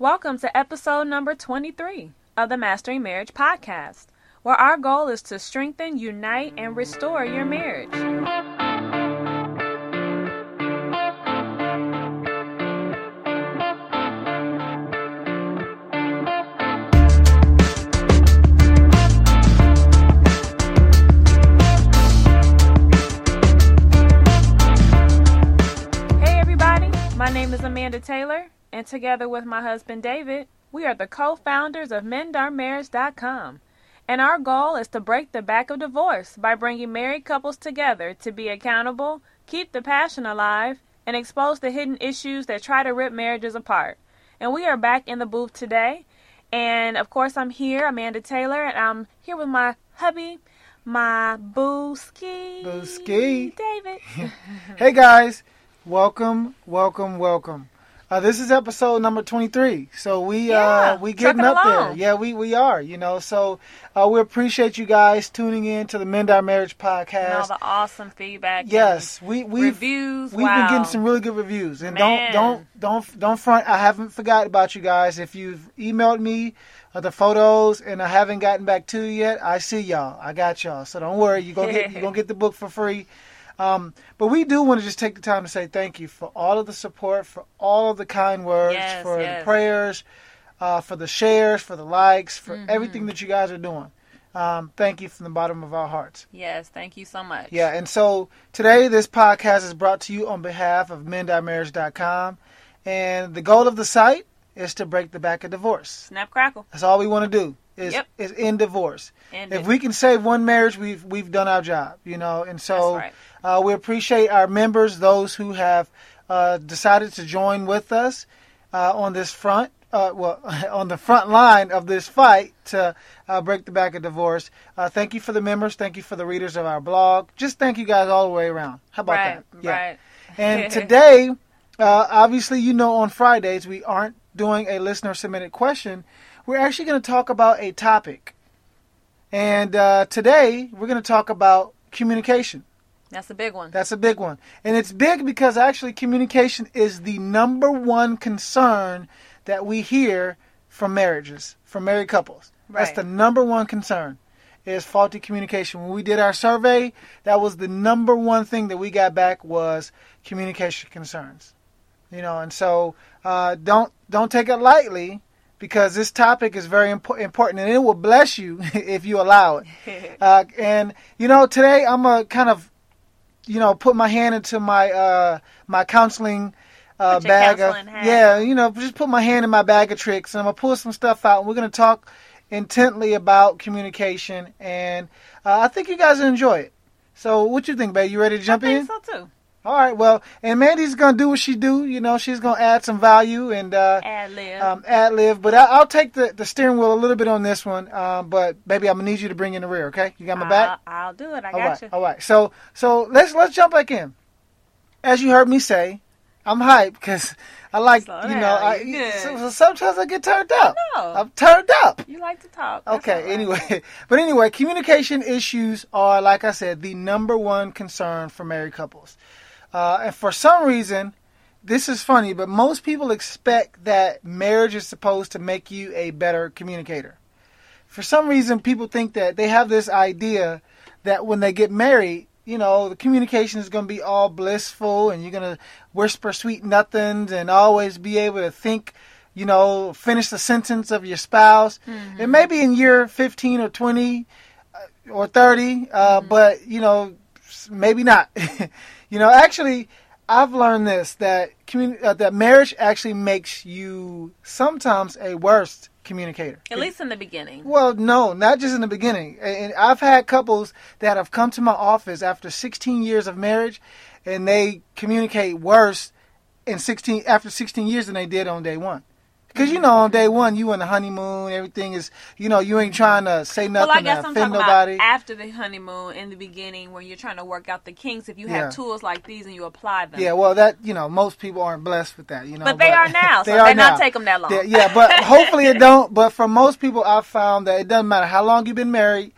Welcome to episode number 23 of the Mastering Marriage podcast, where our goal is to strengthen, unite, and restore your marriage. Hey, everybody, my name is Amanda Taylor, and together with my husband David, we are the co founders of MendOurMarriage.com. And our goal is to break the back of divorce by bringing married couples together to be accountable, keep the passion alive, and expose the hidden issues that try to rip marriages apart. And we are back in the booth today. And of course, I'm here, Amanda Taylor, and I'm here with my hubby, my booski. Booski. David. Hey guys, welcome, welcome, welcome. Uh, this is episode number twenty three. So we Yeah, uh, we getting up along. there. Yeah, we, we are. You know, so uh, we appreciate you guys tuning in to the Mend Our Marriage and all podcast. the awesome feedback. Yes, we we've reviews. we've wow. been getting some really good reviews, and Man. don't don't don't don't front. I haven't forgot about you guys. If you've emailed me uh, the photos and I haven't gotten back to you yet, I see y'all. I got y'all. So don't worry. You gonna get you gonna get the book for free. Um, but we do want to just take the time to say thank you for all of the support, for all of the kind words, Yes, for yes. the prayers, uh, for the shares, for the likes, for Mm-hmm. everything that you guys are doing. Um, thank you from the bottom of our hearts. Yes, thank you so much. Yeah, and so today this podcast is brought to you on behalf of MendOurMarriage.com. And the goal of the site is to break the back of divorce. Snap crackle. That's all we want to do is, Yep. is end divorce. And If we can save one marriage, we've we've done our job, you know. And so That's uh, we appreciate our members, those who have uh, decided to join with us uh, on this front, uh, well, on the front line of this fight to uh, break the back of divorce. Uh, thank you for the members. Thank you for the readers of our blog. Just thank you guys all the way around. How about right, that? right. And today, uh, obviously, you know, on Fridays we aren't doing a listener submitted question. We're actually going to talk about a topic. And uh, today we're going to talk about communication. That's a big one. That's a big one. And it's big because actually communication is the number one concern that we hear from marriages, from married couples. That's the number one concern is faulty communication. When we did our survey, that was the number one thing that we got back was communication concerns. You know, and so uh, don't don't take it lightly because this topic is very impo- important and it will bless you if you allow it. Uh, and you know, today I'm gonna kind of, you know, put my hand into my uh, my counseling uh, bag of hat. yeah, you know, just put my hand in my bag of tricks, and I'm gonna pull some stuff out, and we're gonna talk intently about communication, and uh, I think you guys will enjoy it. So, what you think, babe? You ready to jump I think in? so too. All right. Well, and Mandy's gonna do what she do. You know, she's gonna add some value and uh, Ad lib. um, ad lib. But I, I'll take the, the steering wheel a little bit on this one. Um, but baby, I'm gonna need you to bring in the rear. Okay? You got my back. I'll, I'll do it. I All got right, you. all right. So, so let's let's jump back in. As you heard me say, I'm hyped because I like Slow you down, know. I, you so, so sometimes I get turned up. know. I'm turned up. You like to talk. That's Okay. right. Anyway, but anyway, communication issues are, like I said, the number one concern for married couples. Uh, and for some reason, this is funny, but most people expect that marriage is supposed to make you a better communicator. For some reason, people think that they have this idea that when they get married, you know, the communication is going to be all blissful and you're going to whisper sweet nothings and always be able to think, you know, finish the sentence of your spouse. And maybe in year 15 or 20 uh, or 30, uh, but, you know, maybe not. you know, actually, I've learned this that communi- uh, that marriage actually makes you sometimes a worse communicator. At least in the beginning. Well, no, not just in the beginning. And I've had couples that have come to my office after 16 years of marriage, and they communicate worse in 16 after 16 years than they did on day one. Because you know, on day one, you in the honeymoon, everything is, you know, you ain't trying to say Well, nothing I guess to I'm talking nobody. about after the honeymoon, in the beginning, when you're trying to work out the kinks. If you have Yeah. tools like these and you apply them. yeah, well, that you know, most people aren't blessed with that, you know. But they are now, so they it are may not take them that long. Yeah, yeah, but hopefully it don't. But for most people, I've found that it doesn't matter how long you've been married,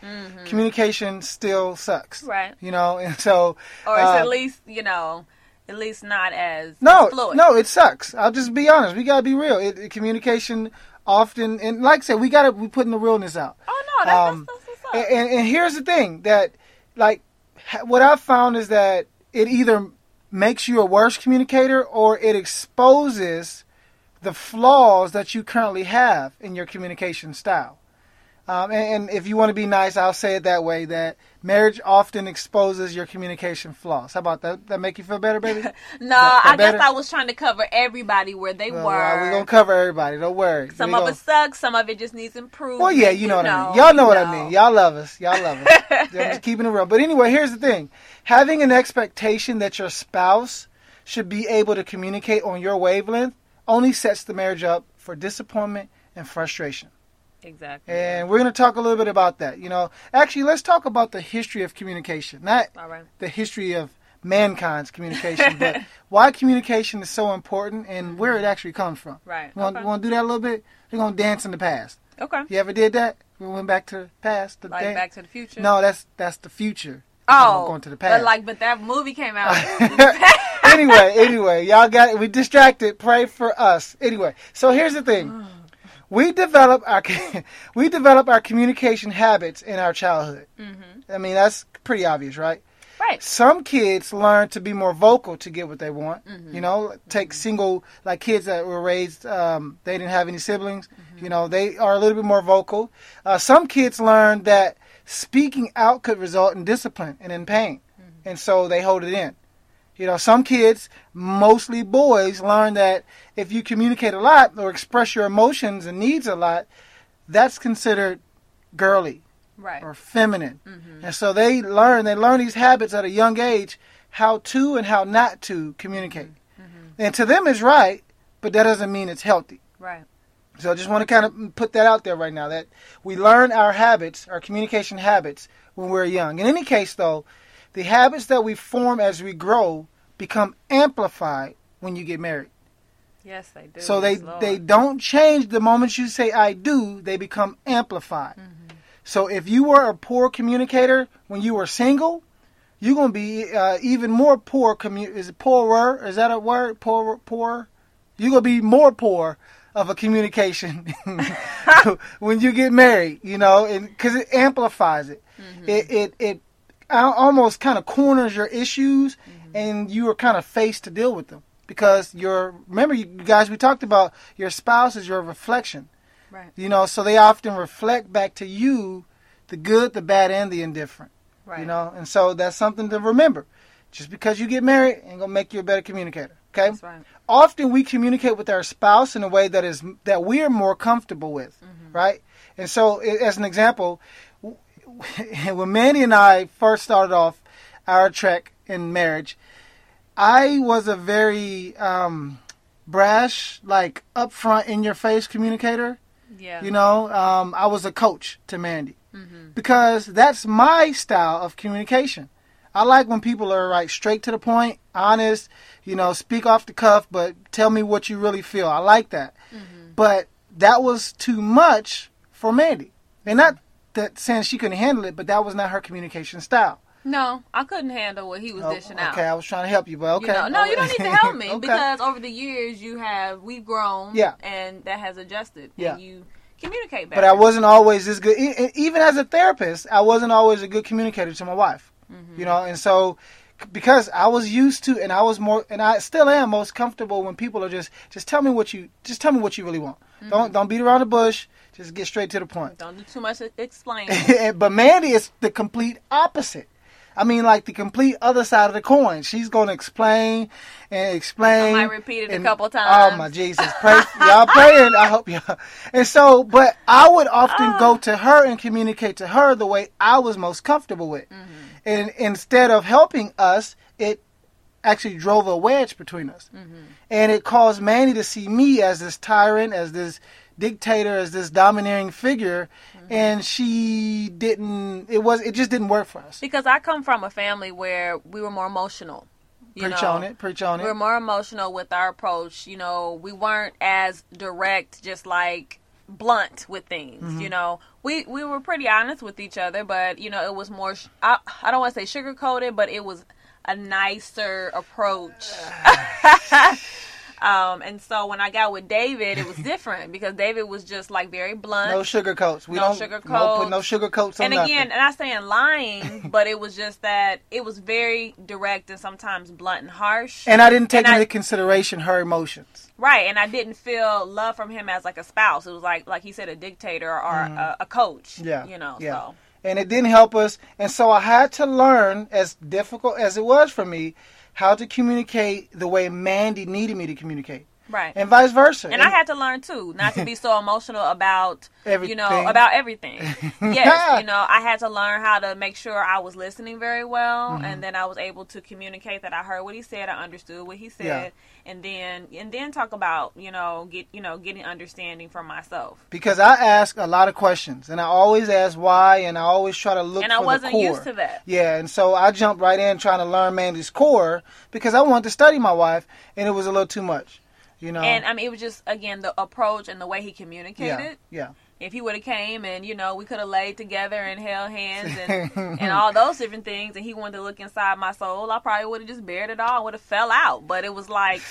communication still sucks. Mm-hmm. Right. You know, and so Or it's uh, at least, you know, At least not as No, fluid. no, it sucks. I'll just be honest. We gotta be real. It, it- communication often, and like I said, we gotta we putting the realness out. Oh no, that, Um, that's, that's what's And, up. and, and here's the thing that, like, what I've found is that it either makes you a worse communicator or it exposes the flaws that you currently have in your communication style. Um, and, and if you want to be nice, I'll say it that way: that marriage often exposes your communication flaws. How about that? That make you feel better, baby? no, that I guess? I was trying to cover everybody where they Well, were. well, we're gonna cover everybody. Don't worry. some We of gonna- it sucks. Some of it just needs improvement. Well, yeah, you know what I mean. Y'all know what I mean. Y'all love us. Y'all love us. I'm just keeping it real. But anyway, here's the thing: having an expectation that your spouse should be able to communicate on your wavelength only sets the marriage up for disappointment and frustration. Exactly. And we're going to talk a little bit about that. You know, actually, let's talk about the history of communication, not right. the history of mankind's communication, but why communication is so important and mm-hmm. where it actually comes from. Right. Want okay. to do that a little bit? We're going to dance in the past. okay. You ever did that? We went back to the past. The Like dan- Back to the Future. No, that's that's the future. Oh, going to the past. But like, but that movie came out. anyway, anyway, y'all got it. we distracted. Pray for us. Anyway, so here's the thing: mm. We develop our we develop our communication habits in our childhood. hmm I mean, that's pretty obvious, right? Right. Some kids learn to be more vocal to get what they want. Mhm. You know, take single like kids that were raised, um, they didn't have any siblings. You know, they are a little bit more vocal. Uh, some kids learn that speaking out could result in discipline and in pain, and so they hold it in. You know, some kids, mostly boys, learn that if you communicate a lot or express your emotions and needs a lot, that's considered girly Right. or feminine. hmm And so they learn, they learn these habits at a young age, how to and how not to communicate. hmm And to them it's right, but that doesn't mean it's healthy. Right. So I just want to kind of put that out there right now that we learn our habits, our communication habits when we're young. In any case though, the habits that we form as we grow become amplified when you get married. Yes, they do. So they Lord. they don't change the moment you say I do, they become amplified. Mhm. So if you were a poor communicator when you were single, you're gonna be uh, even more poor. Commu- is it poorer? Is that a word? Poor, poor. You're gonna be more poor of a communication when you get married. You know, and because it amplifies it. Mhm. It it it almost kind of corners your issues, Mhm. And you are kind of faced to deal with them because your remember you guys we talked about your spouse is your reflection. Right. You know, so they often reflect back to you the good, the bad, and the indifferent. Right. You know, and so that's something to remember. Just because you get married ain't gonna make you a better communicator. Okay. That's right. Often we communicate with our spouse in a way that is that we are more comfortable with, Mhm. right? And so, as an example, when Mandy and I first started off our trek in marriage, I was a very um, brash, like upfront, in your face communicator. Yeah. You know, um, I was a coach to Mandy hmm because that's my style of communication. I like when people are like straight to the point, honest, you know, speak off the cuff, but tell me what you really feel. I like that. hmm But that was too much for Mandy. And not that saying she couldn't handle it, but that was not her communication style. No, I couldn't handle what he was Oh, dishing out. okay, I was trying to help you, but okay. You know, no, you don't need to help me Okay. because over the years you have we've grown. Yeah. And that has adjusted. Yeah. And you communicate better. But I wasn't always this good. Even as a therapist, I wasn't always a good communicator to my wife. Mhm. you know and so because i was used to and i was more and i still am most comfortable when people are just just tell me what you just tell me what you really want don't don't beat around the bush just get straight to the point Don't do too much explaining. but mandy is the complete opposite I mean, like the complete other side of the coin. She's going to explain and explain. I might repeat it a couple times. Oh my Jesus! Pray, y'all praying. I hope y'all. And so, but I would often Ah. go to her and communicate to her the way I was most comfortable with. Mhm. And instead of helping us, it actually drove a wedge between us. Mhm. And it caused Manny to see me as this tyrant, as this dictator, as this domineering figure. Mm-hmm. And she didn't, it was, it just didn't work for us. Because I come from a family where we were more emotional. You Preach know? on it, preach on it. We were it. more emotional with our approach. You know, we weren't as direct, just like blunt with things. Mm-hmm. You know, we we were pretty honest with each other, but you know, it was more. I I don't want to say sugar coated, but it was a nicer approach. um, and so when I got with David, it was different because David was just like very blunt. No sugar coats. We No don't sugar No, put no sugar coats on and nothing. again, and I'm not saying lying, but it was just that it was very direct and sometimes blunt and harsh. And I didn't take And I- into consideration her emotions. Right, and I didn't feel love from him as like a spouse. It was like, like he said, a dictator or a, a coach. Mm-hmm. Yeah. you know. Yeah. So And it didn't help us. And so I had to learn, as difficult as it was for me, how to communicate the way Mandy needed me to communicate. Right, And vice versa. and I had to learn too, not to be so emotional about everything. you know about everything. yes, you know, I had to learn how to make sure I was listening very well, Mm-hmm. and then I was able to communicate that I heard what he said, I understood what he said, Yeah. and then and then talk about you know get you know getting understanding for myself. because I ask a lot of questions, and I always ask why, and I always try to look And I wasn't used to that. Yeah, and so I jumped right in trying to learn Mandy's core because I wanted to study my wife, and it was a little too much, you know. And I mean, it was just again the approach and the way he communicated. yeah, if he would have came and you know we could have laid together and held hands and and all those different things and he wanted to look inside my soul i probably would have just bared it all would have fell out but it was like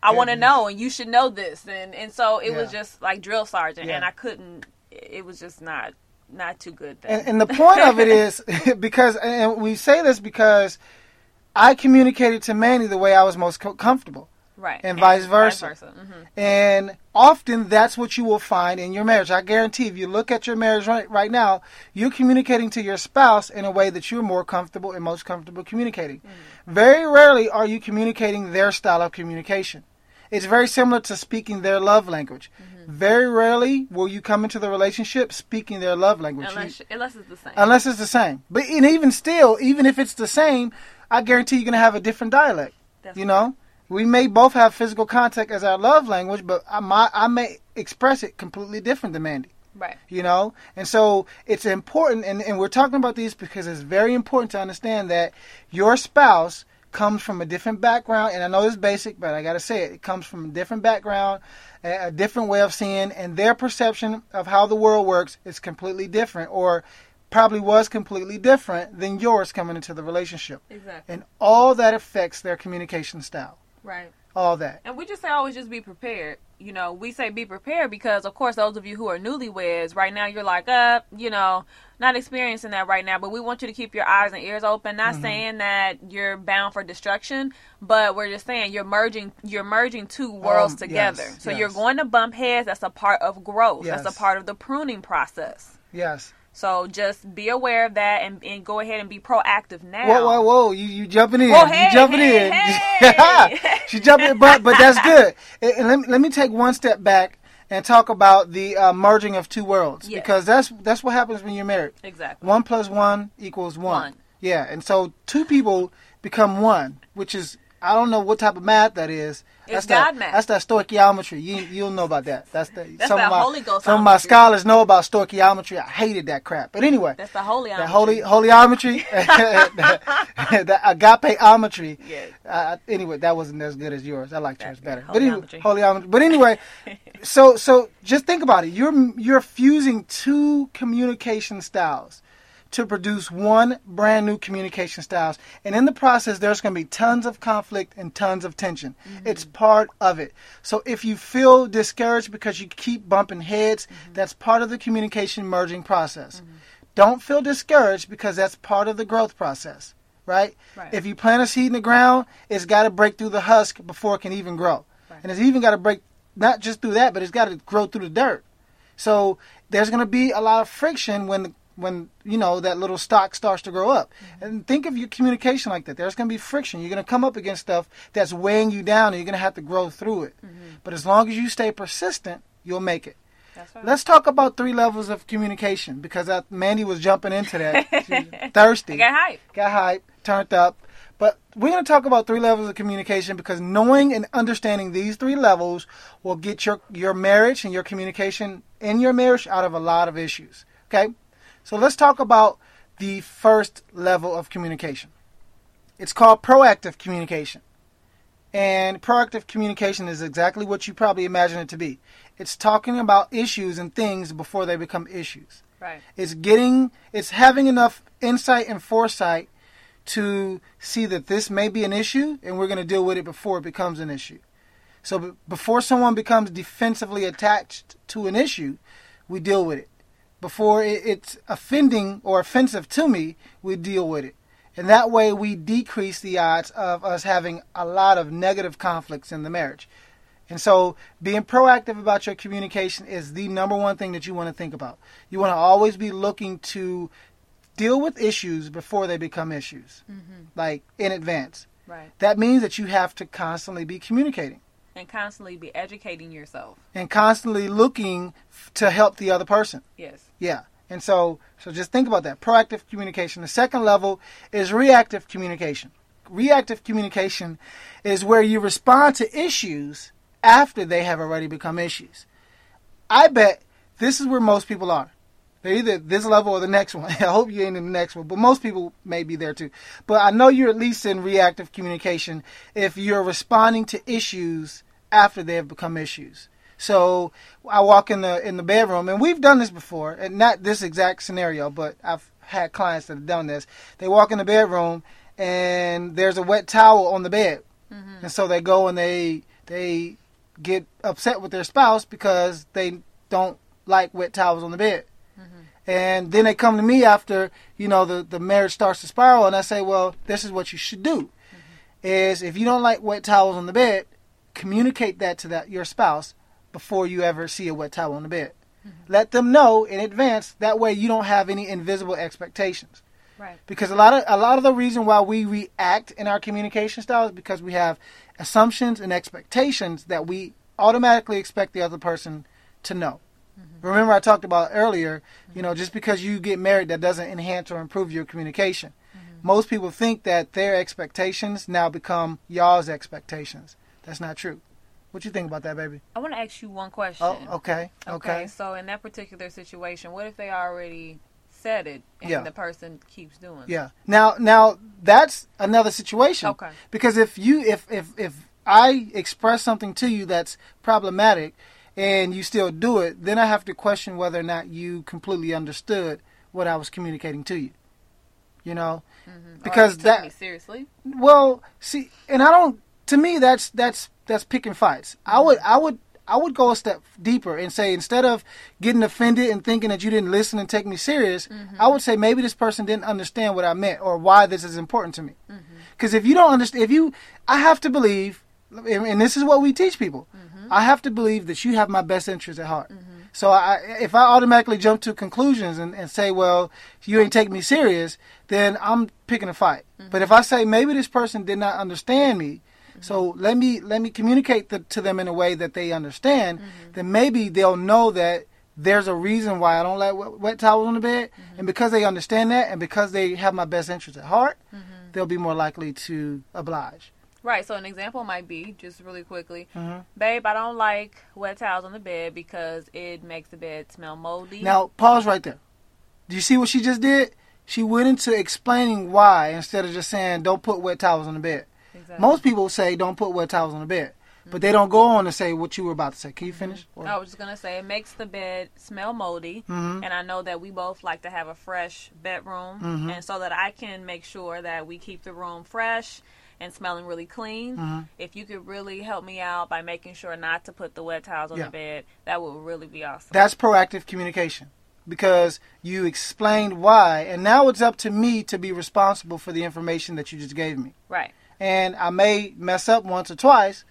i want to know and you should know this and and so it was just like drill sergeant Yeah. and i couldn't it was just not not too good then and, and the point of it is because, and we say this because I communicated to Manny the way I was most comfortable. Right and vice versa. hmm And often that's what you will find in your marriage. I guarantee if you look at your marriage right, right now, you're communicating to your spouse in a way that you're more comfortable and most comfortable communicating. Very rarely are you communicating their style of communication. It's very similar to speaking their love language. Very rarely will you come into the relationship speaking their love language. You- unless unless it's the same unless it's the same. But and even still, even if it's the same, I guarantee you're gonna have a different dialect. That's you know, we may both have physical contact as our love language, but I might I may express it completely different than Mandy. right You know, and so it's important, and, and we're talking about these because it's very important to understand that your spouse comes from a different background, and I know it's basic, but I got to say it. It comes from a different background, a, a different way of seeing, and their perception of how the world works is completely different, or probably was completely different than yours coming into the relationship. exactly And all that affects their communication style. Right All that. And we just say always just be prepared. You know, we say be prepared because, of course, those of you who are newlyweds right now, you're like, uh, you know, not experiencing that right now. But we want you to keep your eyes and ears open. Not Mm-hmm. saying that you're bound for destruction, but we're just saying you're merging, you're merging two worlds Um, together. yes, so yes. you're going to bump heads. That's a part of growth. Yes. That's a part of the pruning process. Yes. So just be aware of that and, and go ahead and be proactive now. Whoa, whoa, whoa! You you jumping in? Whoa, hey, you jumping hey, in? hey. she jumping, but but that's good. And, let me let me take one step back and talk about the uh, merging of two worlds Yes. because that's that's what happens when you're married. Exactly. One plus one equals one. One. Yeah, and so two people become one, which is I don't know what type of math that is. It's that's that, God math. That's that stoichiometry. You you'll know about that. That's the That's some that of my Holy Ghost some of my scholars know about stoichiometry. I hated that crap. But anyway, That's the holy the holy holyometry, the, the agapeometry. Yes. Uh, anyway, that wasn't as good as yours. I like yours better. But anyway, holyometry. holyometry. But anyway, so so just think about it. You're you're fusing two communication styles to produce one brand new communication styles, and in the process, there's going to be tons of conflict and tons of tension. Mm-hmm. It's part of it. So if you feel discouraged because you keep bumping heads, mm-hmm. that's part of the communication merging process. Mm-hmm. Don't feel discouraged because that's part of the growth process, right? Right. If you plant a seed in the ground, it's got to break through the husk before it can even grow. Right. And it's even got to break not just through that, but it's got to grow through the dirt. So there's going to be a lot of friction when when you know that little stock starts to grow up. Mm-hmm. And think of your communication like that. There's going to be friction. You're going to come up against stuff that's weighing you down, and you're going to have to grow through it. Mm-hmm. But as long as you stay persistent, you'll make it. That's right. Let's talk about three levels of communication because Mandy was jumping into that. Thirsty I got hype. got hype, turned up. But we're going to talk about three levels of communication because knowing and understanding these three levels will get your, your marriage and your communication in your marriage out of a lot of issues. Okay? So let's talk about the first level of communication. It's called proactive communication. And proactive communication is exactly what you probably imagine it to be. It's talking about issues and things before they become issues. Right. It's getting, it's having enough insight and foresight to see that this may be an issue and we're going to deal with it before it becomes an issue. So before someone becomes defensively attached to an issue, we deal with it. Before it's offending or offensive to me, we deal with it. And that way we decrease the odds of us having a lot of negative conflicts in the marriage. And so being proactive about your communication is the number one thing that you want to think about. You want to always be looking to deal with issues before they become issues, Mm-hmm. like in advance. Right. That means that you have to constantly be communicating And constantly be educating yourself. and constantly looking to help the other person. Yes. Yeah. And so so just think about that. Proactive communication. The second level is reactive communication. Reactive communication is where you respond to issues after they have already become issues. I bet this is where most people are. They're either this level or the next one. I hope you ain't in the next one, but most people may be there too. But I know you're at least in reactive communication if you're responding to issues after they have become issues. So I walk in the in the bedroom, and we've done this before, and not this exact scenario, but I've had clients that have done this. They walk in the bedroom, and there's a wet towel on the bed, mm-hmm. and so they go and they they get upset with their spouse because they don't like wet towels on the bed. And then they come to me after, you know, the, the marriage starts to spiral and I say, Well, this is what you should do. Is if you don't like wet towels on the bed, communicate that to that your spouse before you ever see a wet towel on the bed. Let them know in advance, that way you don't have any invisible expectations Right. because a lot of a lot of the reason why we react in our communication style is because we have assumptions and expectations that we automatically expect the other person to know. Mm-hmm. Remember I talked about earlier, you know, just because you get married that doesn't enhance or improve your communication. Mm-hmm. Most people think that their expectations now become y'all's expectations. That's not true. What you think about that, baby? I want to ask you one oh, question. Oh, okay. Okay. So in that particular situation, what if they already said it and Yeah. the person keeps doing it? Yeah. Now, now that's another situation. Okay. Because if you, if if if I express something to you that's problematic, and you still do it, then I have to question whether or not you completely understood what I was communicating to you. You know, Mhm. Because that me seriously. well, see, and I don't. To me, that's that's that's picking fights. I would mm-hmm. I would I would go a step deeper and say instead of getting offended and thinking that you didn't listen and take me serious, mm-hmm. I would say maybe this person didn't understand what I meant or why this is important to me. Mm-hmm. Because if you don't understand, if you, I have to believe, and and this is what we teach people. I have to believe that you have my best interest at heart. Mm-hmm. So I, if I automatically jump to conclusions and, and say, well, you ain't take me serious, then I'm picking a fight. Mm-hmm. But if I say maybe this person did not understand me, mm-hmm. so let me let me communicate the, to them in a way that they understand, then maybe they'll know that there's a reason why I don't like wet, wet towels on the bed, and because they understand that, and because they have my best interest at heart, they'll be more likely to oblige. Right. So an example might be just really quickly, Mhm. babe. I don't like wet towels on the bed because it makes the bed smell moldy. Now, pause right there. Do you see what she just did? She went into explaining why instead of just saying, don't put wet towels on the bed. Exactly. Most people say, don't put wet towels on the bed. But they don't go on to say what you were about to say. Can you finish? Or- I was just gonna say it makes the bed smell moldy, Mhm. and I know that we both like to have a fresh bedroom, Mhm. and so that I can make sure that we keep the room fresh and smelling really clean. Mhm. If you could really help me out by making sure not to put the wet towels on Yeah. the bed, that would really be awesome. That's proactive communication because you explained why, and now it's up to me to be responsible for the information that you just gave me. right. And I may mess up once or twice,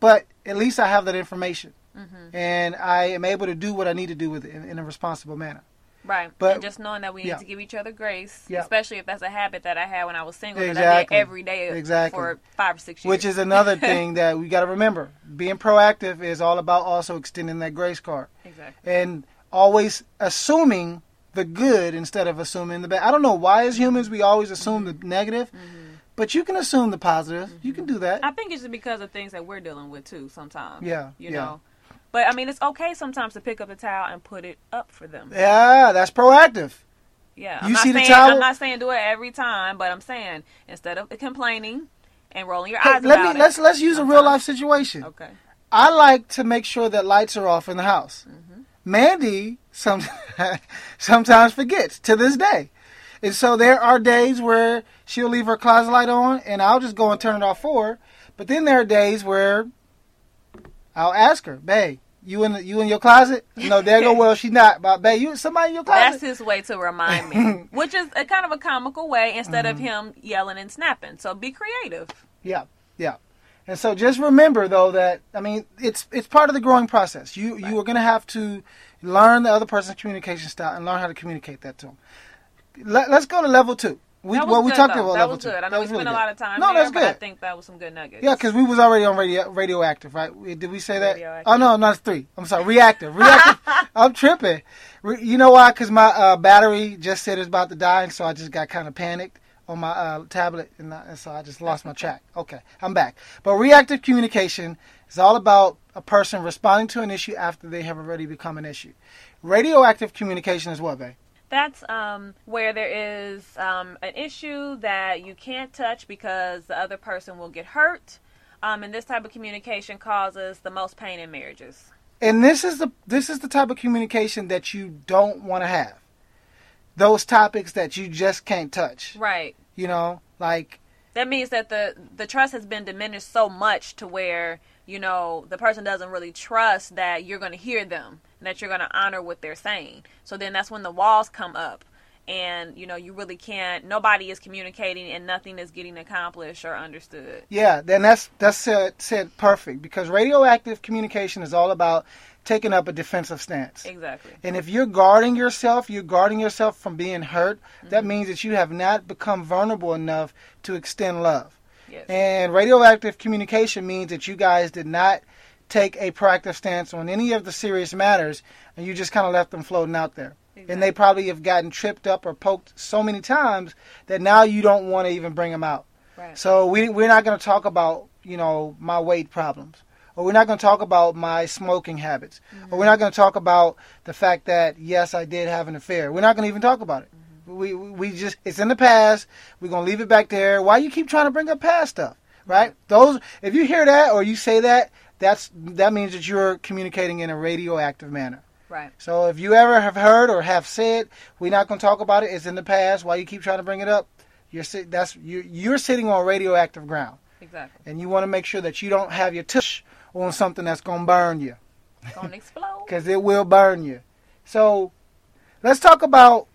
but at least I have that information, hmm and I am able to do what I need to do with it in, in a responsible manner. Right. But- and just knowing that we need yeah. to give each other grace, Yeah. especially if that's a habit that I had when I was single that I Exactly. did every day Exactly. for five or six years. Which is another thing that we got to remember. Being proactive is all about also extending that grace card exactly. and always assuming the good instead of assuming the bad. I don't know why, as humans, we always assume the negative, mm-hmm. but you can assume the positive. You mm-hmm. can do that. I think it's just because of things that we're dealing with too sometimes. Yeah, You yeah. know. But I mean it's okay sometimes to pick up the towel and put it up for them. Yeah, that's proactive. Yeah. You I'm not see the towel? I'm not saying do it every time, but I'm saying instead of complaining and rolling your Hey, eyes let me it. let's let's use a real life situation. Okay. I like to make sure that lights are off in the house. Mm-hmm. Mandy some, sometimes forgets to this day. And so there are days where she'll leave her closet light on, and I'll just go and turn it off for her. But then there are days where I'll ask her, "Babe, you in the, you in your closet?" No, there go. Well, she's not. But babe, you somebody in your closet? That's his way to remind me, which is a kind of a comical way instead Mm-hmm. of him yelling and snapping. So be creative. Yeah, yeah. And so just remember though that I mean it's it's part of the growing process. You you are going to have to learn the other person's communication style and learn how to communicate that to them. Let, let's go to level two. We, That was well, we good, talked though. about that was two. good. I know we spent really a lot of time No, there, that's but I think that was some good nuggets. Yeah, because we was already on radio radioactive, right? Did we say that? Oh no, not three. I'm sorry, reactive. Reactive. I'm tripping. Re, you know why? Because my uh, battery just said it's about to die, and so I just got kind of panicked on my uh, tablet, and, I, and so I just lost my track. Okay, I'm back. But reactive communication is all about a person responding to an issue after they have already become an issue. Radioactive communication is what, babe? That's um, where there is um, an issue that you can't touch because the other person will get hurt. Um, and this type of communication causes the most pain in marriages. And this is the this is the type of communication that you don't want to have. Those topics that you just can't touch. Right. You know, like That means that the the trust has been diminished so much to where you know the person doesn't really trust that you're going to hear them that you're going to honor what they're saying. So then that's when the walls come up. And you know you really can't. Nobody is communicating, and nothing is getting accomplished or understood. Yeah, then that's that's said, said perfect because radioactive communication is all about taking up a defensive stance. Exactly. And if you're guarding yourself, you're guarding yourself from being hurt. Mm-hmm. That means that you have not become vulnerable enough to extend love. Yes. And radioactive communication means that you guys did not take a proactive stance on any of the serious matters, and you just kind of left them floating out there. And they probably have gotten tripped up or poked so many times that now you don't want to even bring them out. Right. So we we're not going to talk about you know my weight problems, or we're not going to talk about my smoking habits, or we're not going to talk about the fact that yes I did have an affair. We're not going to even talk about it. Mm-hmm. We we we just it's in the past. We're going to leave it back there. Why you keep trying to bring up past stuff, right? Those if you hear that or you say that, that's that means that you're communicating in a radioactive manner. Right. So if you ever have heard or have said, we're not going to talk about it. It's in the past. Why you keep trying to bring it up? You're sit- that's you you're sitting on radioactive ground, Exactly. and you want to make sure that you don't have your tush on something that's going to burn you, Gonna explode. because it will burn you. So let's talk about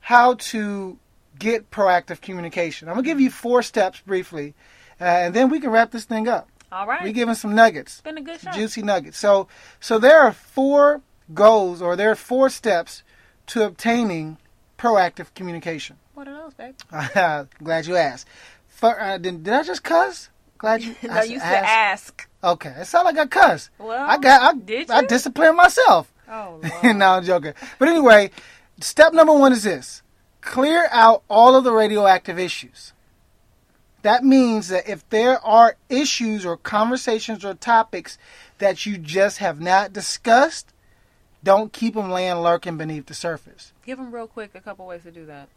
how to get proactive communication. I'm gonna give you four steps briefly, uh, and then we can wrap this thing up. All right. We're giving some nuggets it's been a good show. juicy nuggets. So, so there are four goals, or there are four steps to obtaining proactive communication. What are those, babe? Glad you asked. For, uh, did, did I just cuss? Glad you. no, I you said ask. Okay, it sounded like I cussed. Well, I got. I, did I disciplined myself. Oh, Lord. no, I'm joking. But anyway, step number one is this: clear out all of the radioactive issues. That means that if there are issues or conversations or topics that you just have not discussed, don't keep them laying lurking beneath the surface. Give them real quick a couple ways to do that.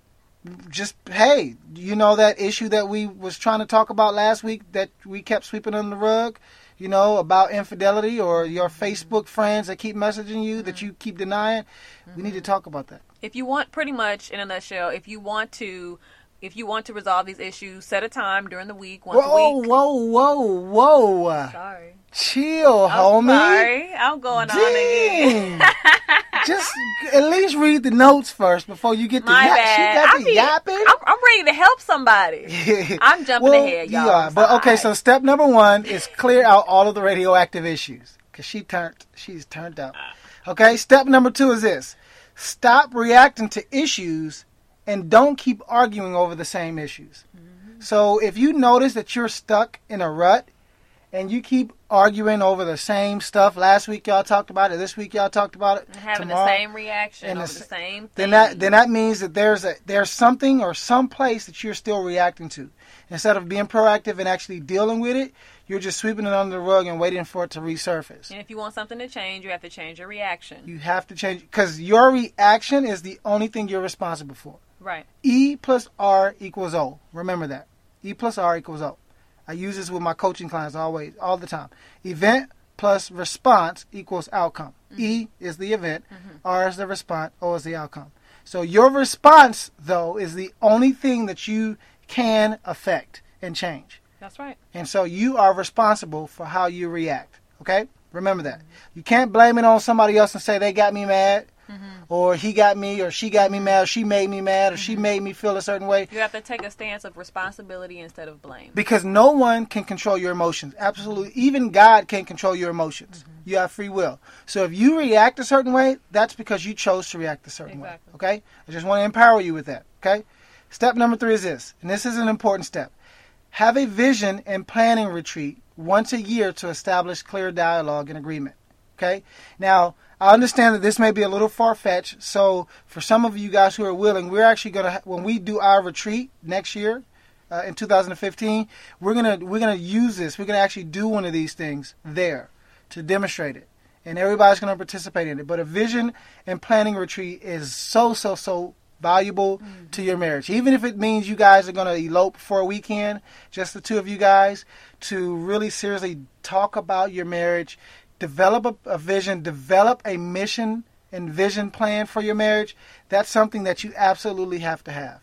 Just hey, you know that issue that we was trying to talk about last week that we kept sweeping under the rug, you know about infidelity or your mm-hmm. Facebook friends that keep messaging you that mm-hmm. you keep denying. We need to mm-hmm. talk about that. If you want, pretty much in a nutshell, if you want to, if you want to resolve these issues, set a time during the week, once Whoa, a week. whoa, whoa, whoa! Sorry. Chill, I'm homie. sorry. I'm going on again. Just at least read the notes first before you get the My yap. bad. She got I the be- yapping. I'm, I'm ready to help somebody. I'm jumping well, ahead, y'all. You are. But okay, so step number one is clear out all of the radioactive issues because she turned. She's turned up. Okay. Step number two is this: stop reacting to issues and don't keep arguing over the same issues. Mm-hmm. So if you notice that you're stuck in a rut and you keep arguing over the same stuff, last week y'all talked about it, this week y'all talked about it, having tomorrow, the same reaction and the the same thing. then that then that means that there's a there's something or some place that you're still reacting to. Instead of being proactive and actually dealing with it, you're just sweeping it under the rug and waiting for it to resurface. and if you want something to change, you have to change your reaction. You have to change because your reaction is the only thing you're responsible for. Right. E plus R equals O. Remember that. E plus R equals O. I use this with my coaching clients always, all the time. Event plus response equals outcome. E mm-hmm. is the event, mm-hmm. R is the response, O is the outcome. So your response, though, is the only thing that you can affect and change. That's right. And so you are responsible for how you react. Okay? Remember that. You can't blame it on somebody else and say they got me mad, Mm-hmm. or he got me, or she got me mad, or she made me mad, or she mm-hmm. made me feel a certain way. You have to take a stance of responsibility instead of blame. Because no one can control your emotions. Absolutely. Mm-hmm. Even God can't control your emotions. You have free will. So if you react a certain way, that's because you chose to react a certain Exactly. way. Okay? I just want to empower you with that. Okay? Step number three is this, and this is an important step. Have a vision and planning retreat once a year to establish clear dialogue and agreement. Okay? Now, I understand that this may be a little far fetched. So, for some of you guys who are willing, we're actually going to, when we do our retreat next year, uh, in 2015, we're gonna we're gonna use this. We're gonna actually do one of these things there to demonstrate it, and everybody's gonna participate in it. But a vision and planning retreat is so so so valuable to your marriage, even if it means you guys are gonna elope for a weekend, just the two of you guys, to really seriously talk about your marriage, develop a, a vision, develop a mission and vision plan for your marriage. That's something that you absolutely have to have.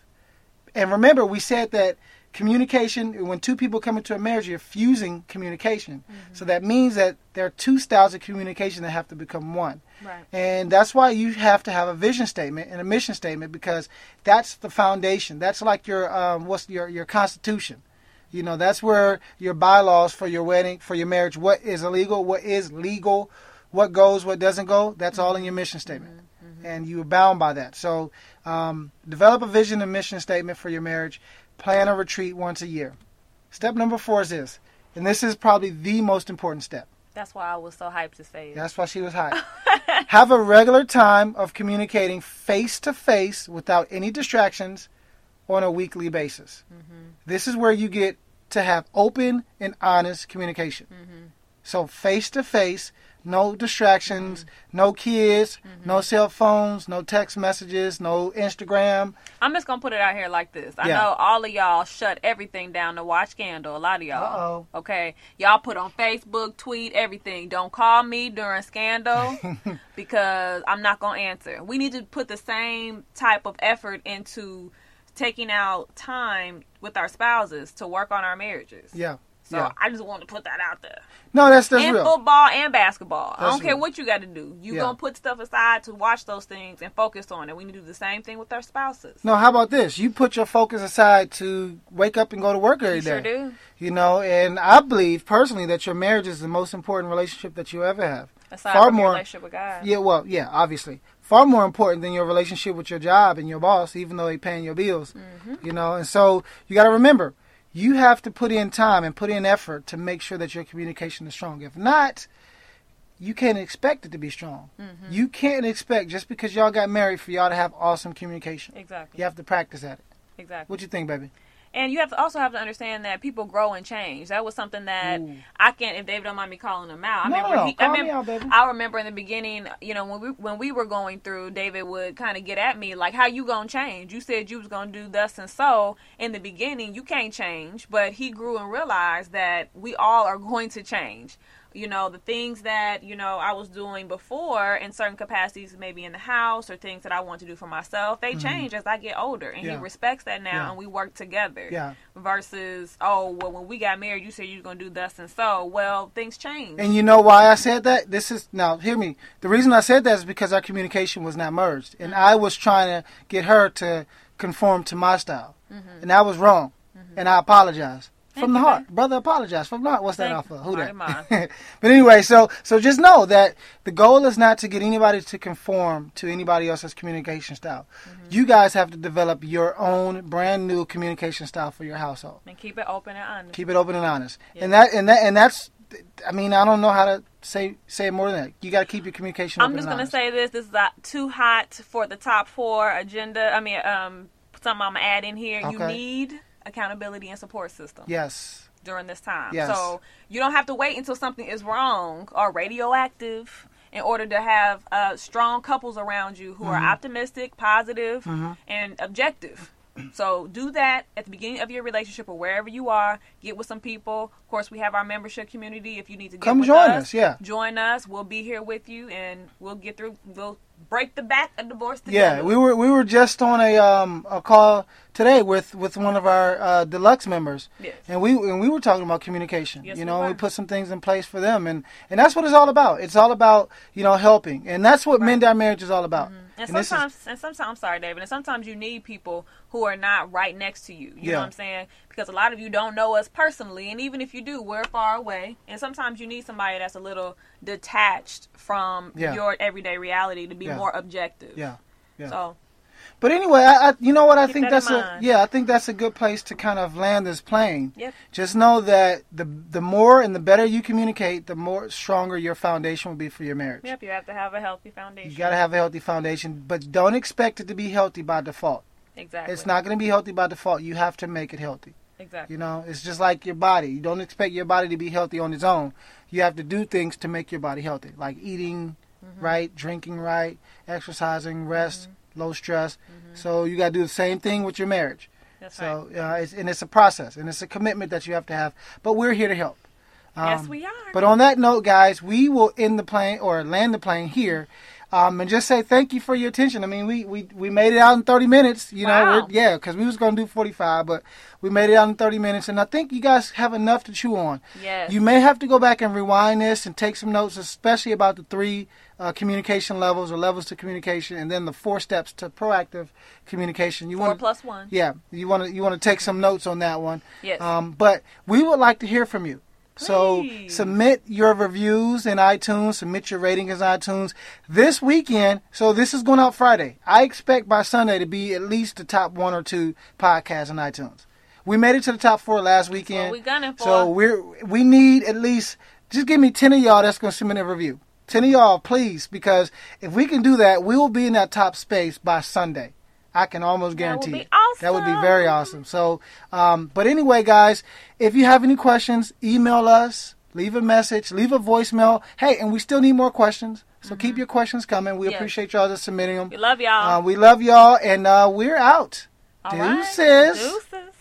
And remember, we said that communication, when two people come into a marriage, you're fusing communication. So that means that there are two styles of communication that have to become one. Right. And that's why you have to have a vision statement and a mission statement because that's the foundation. That's like your um, what's your your constitution. You know, that's where your bylaws for your wedding, for your marriage, what is illegal, what is legal, what goes, what doesn't go. That's all in your mission statement, and you are bound by that. So, um, develop a vision and mission statement for your marriage. Plan a retreat once a year. Step number four is this, and this is probably the most important step. That's why I was so hyped to say it. That's why she was hyped. Have a regular time of communicating face to face without any distractions on a weekly basis. Mm-hmm. This is where you get to have open and honest communication. Mm-hmm. So face to face, no distractions, mm-hmm. no kids, no cell phones, no text messages, no Instagram. I'm just gonna put it out here like this. I Yeah. know all of y'all shut everything down to watch Scandal. A lot of y'all. Uh-oh. Okay, y'all put on Facebook, tweet, everything. Don't call me during Scandal because I'm not gonna answer. We need to put the same type of effort into taking out time with our spouses to work on our marriages. Yeah. So yeah. I just want to put that out there. No, that's that's and real. football and basketball. I don't care real. what you got to do. You Yeah. gonna put stuff aside to watch those things and focus on it. We need to do the same thing with our spouses. No, how about this? You put your focus aside to wake up and go to work every you day. sure do. You know, and I believe personally that your marriage is the most important relationship that you ever have. Aside Far from more- your relationship with God. Yeah, well, yeah, obviously. Far more important than your relationship with your job and your boss, even though they're paying your bills. Mm-hmm. You know, and so you got to remember, you have to put in time and put in effort to make sure that your communication is strong. If not, you can't expect it to be strong. Mm-hmm. You can't expect just because y'all got married for y'all to have awesome communication. Exactly. You have to practice at it. Exactly. What you think, baby? And you have to also have to understand that people grow and change. That was something that Ooh. I can't. If David don't mind me calling him out, I No, remember. he, call I me remember, out, baby. I remember in the beginning, you know, when we when we were going through, David would kind of get at me like, "How you gonna change? You said you was gonna do thus and so in the beginning. You can't change." But he grew and realized that we all are going to change. You know, the things that you know I was doing before in certain capacities, maybe in the house or things that I want to do for myself, they mm-hmm. change as I get older, and Mm-hmm. Yeah. he respects that now, Yeah. and we work together Yeah. versus oh well when we got married you said you was gonna do thus and so well things change And you know why I said that? This is now hear me. The reason I said that is because our communication was not merged, and mm-hmm. I was trying to get her to conform to my style, mm-hmm. and i was wrong. And I apologize from the heart, brother. Apologize from the heart. What's that Thank off of? Who that? but anyway, so so just know that the goal is not to get anybody to conform to anybody else's communication style. Mm-hmm. You guys have to develop your own brand new communication style for your household and keep it open and honest keep it open and honest. Yeah. And that and that and that's I mean, I don't know how to say say more than that. You got to keep your communication i'm just gonna honest. say this this is uh, too hot for the top four agenda i mean um something i'm gonna add in here you need accountability and support system yes. during this time Yes. so you don't have to wait until something is wrong or radioactive in order to have uh, strong couples around you who are Mm-hmm. optimistic positive, and objective So do that at the beginning of your relationship or wherever you are. Get with some people. Of course, we have our membership community. If you need to get Come join us, us, yeah. join us. We'll be here with you, and we'll get through. We'll break the back of divorce together. Yeah, we were we were just on a um a call today with with one of our uh, deluxe members, Yes. and we and we were talking about communication. Yes, you we know, we were. put some things in place for them, and and that's what it's all about. It's all about you know helping, and that's what Mend Our Marriage is all about. And is- sometimes, and sometimes, I'm sorry, David. And sometimes you need people who are not right next to you. You Yeah. know what I'm saying? Because a lot of you don't know us personally, and even if you do, we're far away. And sometimes you need somebody that's a little detached from Yeah. your everyday reality to be Yeah. more objective. yeah. Yeah. So But anyway, I, I you know what I Keep think that that's a yeah I think that's a good place to kind of land this plane. Yep. Just know that the the more and the better you communicate, the more stronger your foundation will be for your marriage. yep, you have to have a healthy foundation. You got to have a healthy foundation, but don't expect it to be healthy by default. exactly. It's not going to be healthy by default. You have to make it healthy. exactly. You know, it's just like your body. You don't expect your body to be healthy on its own. You have to do things to make your body healthy, like eating Mm-hmm. right, drinking right, exercising, rest, low stress. So you got to do the same thing with your marriage. That's right. So uh, it's, and it's a process and it's a commitment that you have to have. But we're here to help. yes, Um, we are. But on that note, guys, we will end the plane or land the plane here. Um, and just say thank you for your attention. I mean, we, we, we made it out in 30 minutes. You know, Wow. we're, yeah, because we was going to do 45, but we made it out in 30 minutes. And I think you guys have enough to chew on. yes. You may have to go back and rewind this and take some notes, especially about the three uh, communication levels or levels to communication, and then the four steps to proactive communication. You Four want plus one. yeah, you want to you want to take some notes on that one. Yes. Um, but we would like to hear from you. So Please. submit your reviews in iTunes, submit your ratings in iTunes this weekend. So this is going out Friday. I expect by Sunday to be at least the top one or two podcasts in iTunes. We made it to the top four last weekend. we gunning for. So we're we need at least just give me ten of y'all that's gonna submit a review. Ten of y'all, please, because if we can do that, we will be in that top space by Sunday. I can almost That would guarantee be it. That would be very awesome. So, um, but anyway, guys, if you have any questions, email us, leave a message, leave a voicemail. Hey, and we still need more questions, so keep your questions coming. We Mm-hmm. Yes. appreciate y'all just submitting them. we love y'all. Uh, we love y'all, and uh, we're out. All right. Deuces. Deuces.